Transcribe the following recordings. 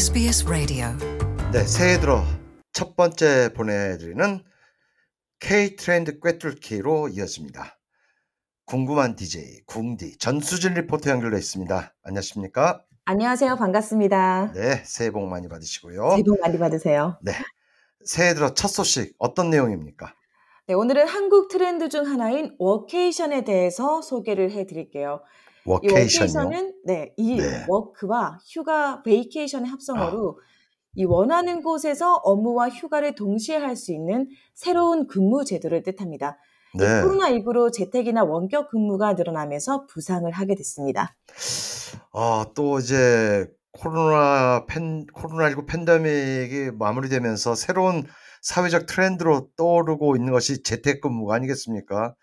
SBS Radio. 네, 새해 들어 첫 번째 보내드리는 K 트렌드 꿰뚫기로 이어집니다. 궁금한 DJ 궁디 전수진 리포터 연결돼 있습니다. 안녕하십니까? 안녕하세요. 반갑습니다. 네, 새해 복 많이 받으시고요. 새해 복 많이 받으세요. 네, 새해 들어 첫 소식 어떤 내용입니까? 네, 오늘은 한국 트렌드 중 하나인 워케이션에 대해서 소개를 해 드릴게요. 이. 워케이션은 네, 일, 네. work와 휴가, vacation의 합성어로 이 원하는 곳에서 업무와 휴가를 동시에 할 수 있는 새로운 근무 제도를 뜻합니다. 이 네, 코로나19로 재택이나 원격 근무가 늘어나면서 부상을 하게 됐습니다. 아, 또 이제 코로나 팬 코로나19 팬데믹이 마무리되면서 새로운 사회적 트렌드로 떠오르고 있는 것이 재택근무가 아니겠습니까?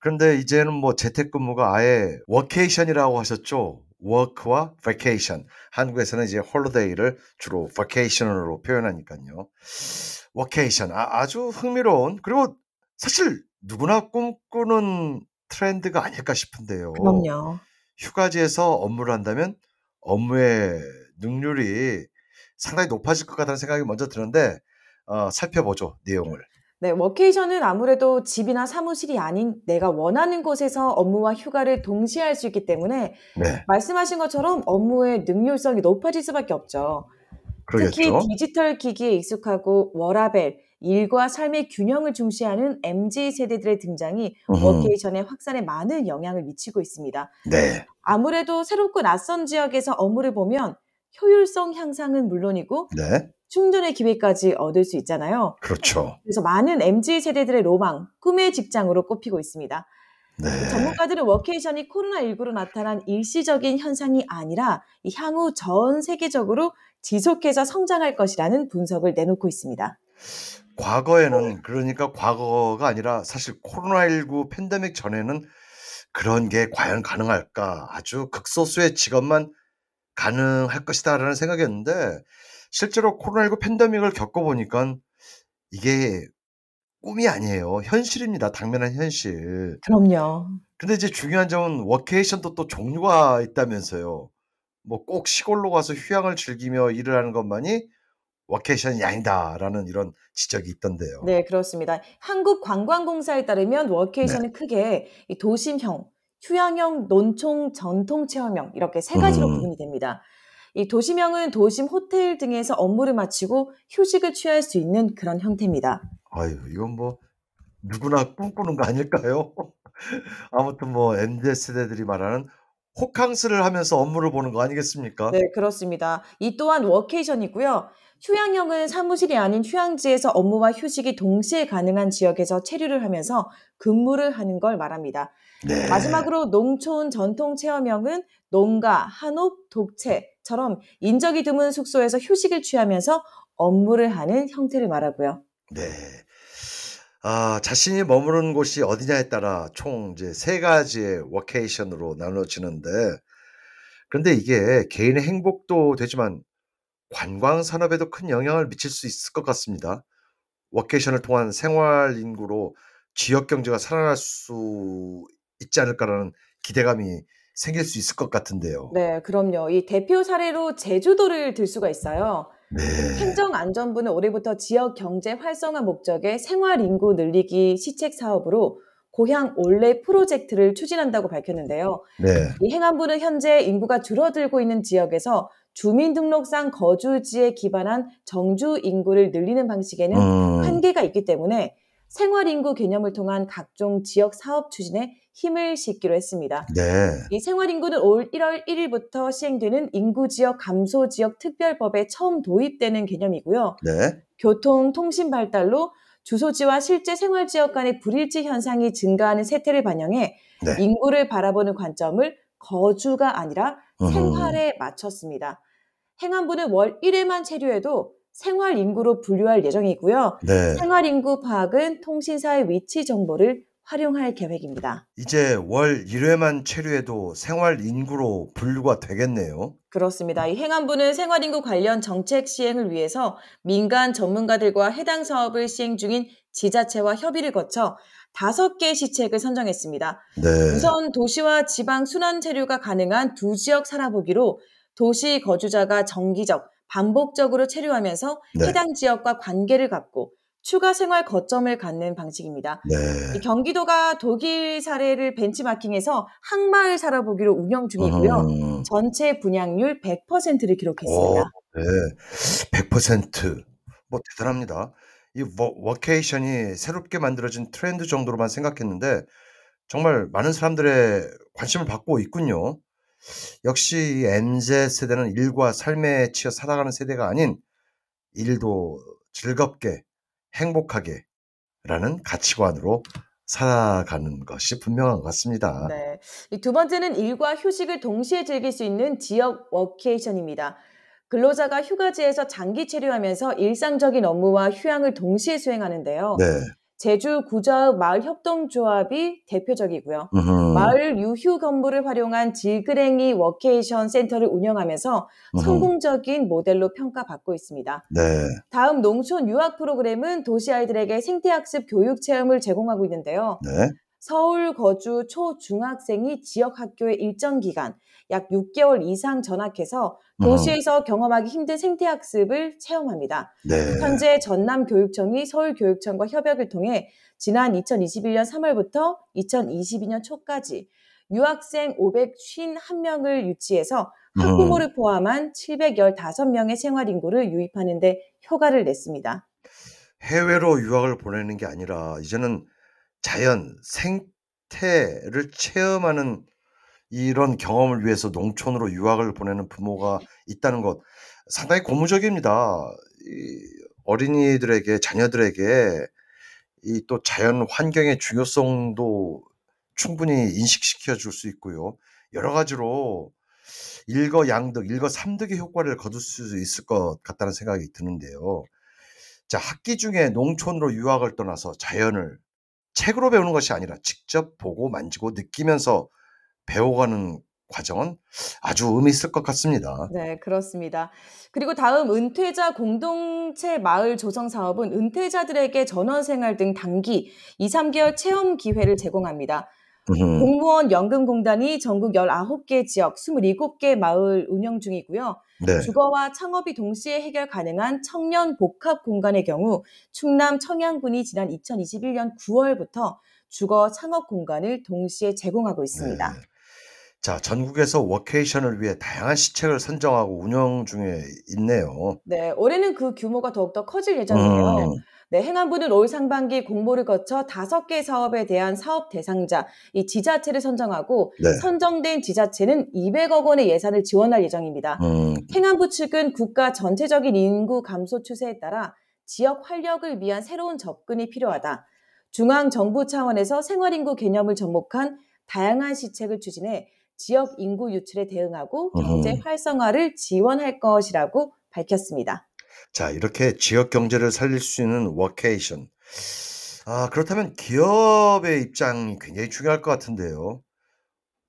그런데 이제는 뭐 재택근무가 아예 워케이션이라고 하셨죠. 워크와 vacation. 한국에서는 이제 holiday를 주로 vacation으로 표현하니까요. 워케이션 아, 아주 흥미로운 그리고 사실 누구나 꿈꾸는 트렌드가 아닐까 싶은데요. 그럼요. 휴가지에서 업무를 한다면 업무의 능률이 상당히 높아질 것 같다는 생각이 먼저 드는데 어, 살펴보죠 내용을. 네, 워케이션은 아무래도 집이나 사무실이 아닌 내가 원하는 곳에서 업무와 휴가를 동시에 할 수 있기 때문에 네, 말씀하신 것처럼 업무의 능률성이 높아질 수밖에 없죠. 특히 그러겠죠. 디지털 기기에 익숙하고 워라벨, 일과 삶의 균형을 중시하는 MZ 세대들의 등장이 음흠. 워케이션의 확산에 많은 영향을 미치고 있습니다. 네, 아무래도 새롭고 낯선 지역에서 업무를 보면 효율성 향상은 물론이고 네, 충전의 기회까지 얻을 수 있잖아요. 그렇죠. 그래서 많은 MZ 세대들의 로망, 꿈의 직장으로 꼽히고 있습니다. 네, 전문가들은 워케이션이 코로나19로 나타난 일시적인 현상이 아니라 이 향후 전 세계적으로 지속해서 성장할 것이라는 분석을 내놓고 있습니다. 과거에는 그러니까 과거가 아니라 사실 코로나19 팬데믹 전에는 그런 게 과연 가능할까? 아주 극소수의 직업만 가능할 것이다라는 생각이었는데 실제로 코로나19 팬데믹을 겪어보니까 이게 꿈이 아니에요. 현실입니다. 당면한 현실. 그럼요. 근데 이제 중요한 점은 워케이션도 또 종류가 있다면서요. 뭐 꼭 시골로 가서 휴양을 즐기며 일을 하는 것만이 워케이션이 아니다라는 이런 지적이 있던데요. 네, 그렇습니다. 한국관광공사에 따르면 워케이션은 크게 이 도심형, 휴양형, 논총, 전통 체험형 이렇게 세 가지로 음. 구분이 됩니다. 이 도심형은 도심 호텔 등에서 업무를 마치고 휴식을 취할 수 있는 그런 형태입니다. 아유, 이건 뭐 누구나 꿈꾸는 거 아닐까요? 아무튼 뭐 MZ 세대들이 말하는 호캉스를 하면서 업무를 보는 거 아니겠습니까? 네, 그렇습니다. 이 또한 워케이션이고요. 휴양형은 사무실이 아닌 휴양지에서 업무와 휴식이 동시에 가능한 지역에서 체류를 하면서 근무를 하는 걸 말합니다. 네. 마지막으로 농촌 전통 체험형은 농가, 한옥, 독채 처럼 인적이 드문 숙소에서 휴식을 취하면서 업무를 하는 형태를 말하고요. 네. 아, 자신이 머무르는 곳이 어디냐에 따라 총 이제 세 가지의 워케이션으로 나눠지는데, 그런데 이게 개인의 행복도 되지만 관광 산업에도 큰 영향을 미칠 수 있을 것 같습니다. 워케이션을 통한 생활 인구로 지역 경제가 살아날 수 있지 않을까라는 기대감이 생길 수 있을 것 같은데요. 네, 그럼요. 이 대표 사례로 제주도를 들 수가 있어요. 네. 행정안전부는 올해부터 지역 경제 활성화 목적의 생활 인구 늘리기 시책 사업으로 고향 올레 프로젝트를 추진한다고 밝혔는데요. 네. 이 행안부는 현재 인구가 줄어들고 있는 지역에서 주민등록상 거주지에 기반한 정주 인구를 늘리는 방식에는 음, 한계가 있기 때문에 생활 인구 개념을 통한 각종 지역 사업 추진에 힘을 싣기로 했습니다. 네. 이 생활인구는 올 1월 1일부터 시행되는 인구지역 감소지역 특별법에 처음 도입되는 개념이고요. 네. 교통, 통신 발달로 주소지와 실제 생활지역 간의 불일치 현상이 증가하는 세태를 반영해 네. 인구를 바라보는 관점을 거주가 아니라. 생활에 맞췄습니다. 행안부는 월 1회만 체류해도 생활 인구로 분류할 예정이고요. 네. 생활 인구 파악은 통신사의 위치 정보를 활용할 계획입니다. 이제 월 1회만 체류해도 생활 인구로 분류가 되겠네요. 그렇습니다. 이 행안부는 생활인구 관련 정책 시행을 위해서 민간 전문가들과 해당 사업을 시행 중인 지자체와 협의를 거쳐 다섯 개 시책을 선정했습니다. 네. 우선 도시와 지방 순환 체류가 가능한 두 지역 살아보기로 도시 거주자가 정기적 반복적으로 체류하면서 네. 해당 지역과 관계를 갖고 추가 생활 거점을 갖는 방식입니다. 이 네. 경기도가 독일 사례를 벤치마킹해서 항마을 살아보기로 운영 중이고요. 음. 전체 분양률 100%를 오, 기록했습니다. 네. 100%. 뭐 대단합니다. 이 워, 워케이션이 새롭게 만들어진 트렌드 정도로만 생각했는데 정말 많은 사람들의 관심을 받고 있군요. 역시 이 MZ 세대는 일과 삶에 치여 살아가는 세대가 아닌 일도 즐겁게 행복하게 라는 가치관으로 살아가는 것이 분명한 것 같습니다. 네. 이두 번째는 일과 휴식을 동시에 즐길 수 있는 지역 워케이션입니다. 근로자가 휴가지에서 장기 체류하면서 일상적인 업무와 휴양을 동시에 수행하는데요. 네. 제주 구좌읍 마을 협동조합이 대표적이고요. 음흠. 마을 유휴 건물을 활용한 질그랭이 워케이션 센터를 운영하면서 음흠. 성공적인 모델로 평가받고 있습니다. 네. 다음 농촌 유학 프로그램은 도시 아이들에게 생태학습 교육 체험을 제공하고 있는데요. 네. 서울 거주 초중학생이 지역 학교에 일정 기간, 약 6개월 이상 전학해서 도시에서 경험하기 힘든 생태 학습을 체험합니다. 네. 현재 전남 교육청이 서울 교육청과 협약을 통해 지난 2021년 3월부터 2022년 초까지 유학생 551명을 유치해서 음. 학부모를 포함한 715명의 생활 인구를 유입하는 데 효과를 냈습니다. 해외로 유학을 보내는 게 아니라 이제는 자연, 생태를 체험하는 이런 경험을 위해서 농촌으로 유학을 보내는 부모가 있다는 것 상당히 고무적입니다. 이 어린이들에게 자녀들에게 이 또 자연 환경의 중요성도 충분히 인식시켜 줄 수 있고요. 여러 가지로 일거 양득, 일거 삼득의 효과를 거둘 수 있을 것 같다는 생각이 드는데요. 자, 학기 중에 농촌으로 유학을 떠나서 자연을 책으로 배우는 것이 아니라 직접 보고 만지고 느끼면서 배워가는 과정은 아주 의미 있을 것 같습니다. 네, 그렇습니다. 그리고 다음 은퇴자 공동체 마을 조성 사업은 은퇴자들에게 전원 생활 등 단기 2, 3개월 체험 기회를 제공합니다. 음흠. 공무원 연금공단이 전국 19개 지역 27개 마을 운영 중이고요. 네. 주거와 창업이 동시에 해결 가능한 청년 복합 공간의 경우 충남 청양군이 지난 2021년 9월부터 주거 창업 공간을 동시에 제공하고 있습니다. 네. 자, 전국에서 워케이션을 위해 다양한 시책을 선정하고 운영 중에 있네요. 네, 올해는 그 규모가 더욱더 커질 예정이에요. 음, 네, 행안부는 올 상반기 공모를 거쳐 다섯 개 사업에 대한 사업 대상자, 이 지자체를 선정하고 네. 선정된 지자체는 200억 원의 예산을 지원할 예정입니다. 음, 행안부 측은 국가 전체적인 인구 감소 추세에 따라 지역 활력을 위한 새로운 접근이 필요하다. 중앙 정부 차원에서 생활인구 개념을 접목한 다양한 시책을 추진해 지역 인구 유출에 대응하고 경제 음. 활성화를 지원할 것이라고 밝혔습니다. 자, 이렇게 지역 경제를 살릴 수 있는 워케이션. 아, 그렇다면 기업의 입장이 굉장히 중요할 것 같은데요.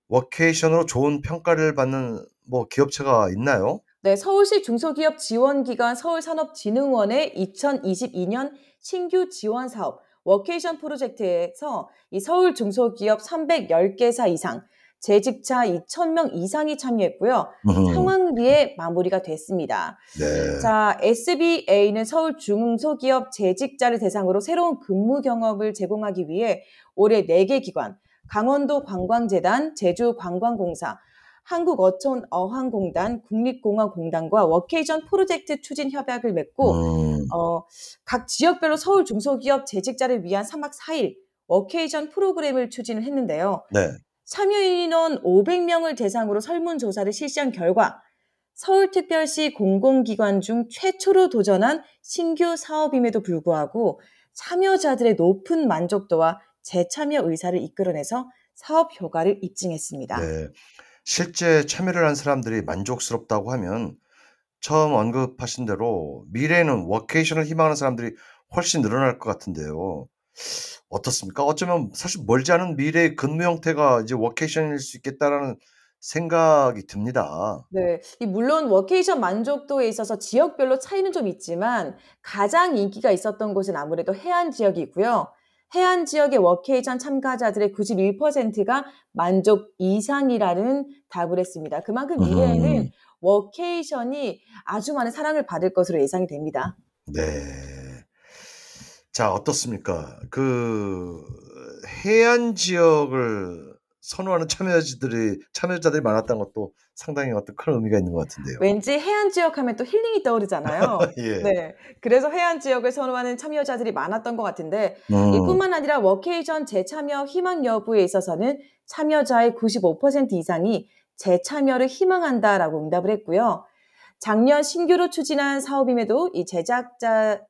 워케이션으로 좋은 평가를 받는 뭐 기업체가 있나요? 네, 서울시 중소기업 지원기관 서울산업진흥원의 2022년 신규 지원 사업 워케이션 프로젝트에서 이 서울 중소기업 310개사 이상, 재직자 2,000명 이상이 참여했고요. 음, 성황리에 마무리가 됐습니다. 네. 자, SBA는 서울 중소기업 재직자를 대상으로 새로운 근무 경험을 제공하기 위해 올해 4개 기관, 강원도 관광재단, 제주 관광공사, 한국어촌 어항공단, 국립공원공단과 워케이션 프로젝트 추진 협약을 맺고 음, 어, 각 지역별로 서울 중소기업 재직자를 위한 3박 4일 워케이션 프로그램을 추진을 했는데요. 네. 참여 인원 500명을 대상으로 설문조사를 실시한 결과 서울특별시 공공기관 중 최초로 도전한 신규 사업임에도 불구하고 참여자들의 높은 만족도와 재참여 의사를 이끌어내서 사업 효과를 입증했습니다. 네. 실제 참여를 한 사람들이 만족스럽다고 하면 처음 언급하신 대로 미래에는 워케이션을 희망하는 사람들이 훨씬 늘어날 것 같은데요. 어떻습니까? 어쩌면 사실 멀지 않은 미래의 근무 형태가 이제 워케이션일 수 있겠다라는 생각이 듭니다. 네, 이 물론 워케이션 만족도에 있어서 지역별로 차이는 좀 있지만 가장 인기가 있었던 곳은 아무래도 해안 지역이고요. 해안 지역의 워케이션 참가자들의 91%가 만족 이상이라는 답을 했습니다. 그만큼 미래에는 음. 워케이션이 아주 많은 사랑을 받을 것으로 예상이 됩니다. 네. 자, 어떻습니까? 그 해안 지역을 선호하는 참여자들이 참여자들이 많았다는 것도 상당히 어떤 큰 의미가 있는 것 같은데요. 왠지 해안 지역 하면 또 힐링이 떠오르잖아요. 예. 네. 그래서 해안 지역을 선호하는 참여자들이 많았던 것 같은데 음. 이뿐만 아니라 워케이션 재참여 희망 여부에 있어서는 참여자의 95% 이상이 재참여를 희망한다라고 응답을 했고요. 작년 신규로 추진한 사업임에도 이 제작자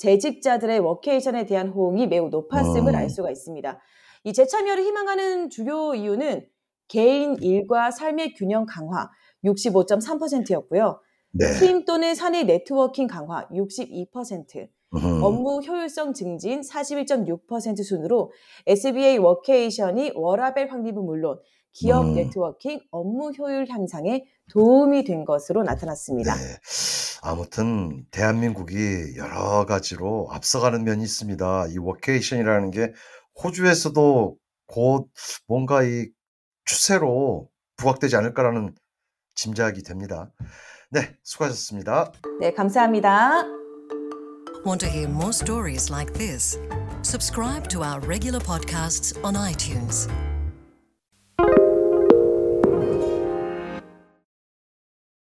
재직자들의 워케이션에 대한 호응이 매우 높았음을 음. 알 수가 있습니다. 이 재참여를 희망하는 주요 이유는 개인 일과 삶의 균형 강화 65.3%였고요. 네. 팀 또는 사내 네트워킹 강화 62%, 음. 업무 효율성 증진 41.6% 순으로 SBA 워케이션이 워라벨 확립은 물론 기업 음. 네트워킹, 업무 효율 향상에 도움이 된 것으로 나타났습니다. 네. 아무튼 대한민국이 여러 가지로 앞서가는 면이 있습니다. 이 워케이션이라는 게 호주에서도 곧 뭔가 이 추세로 부각되지 않을까라는 짐작이 됩니다. 네, 수고하셨습니다. 네, 감사합니다. Want to hear more stories like this? Subscribe to our regular podcasts on iTunes.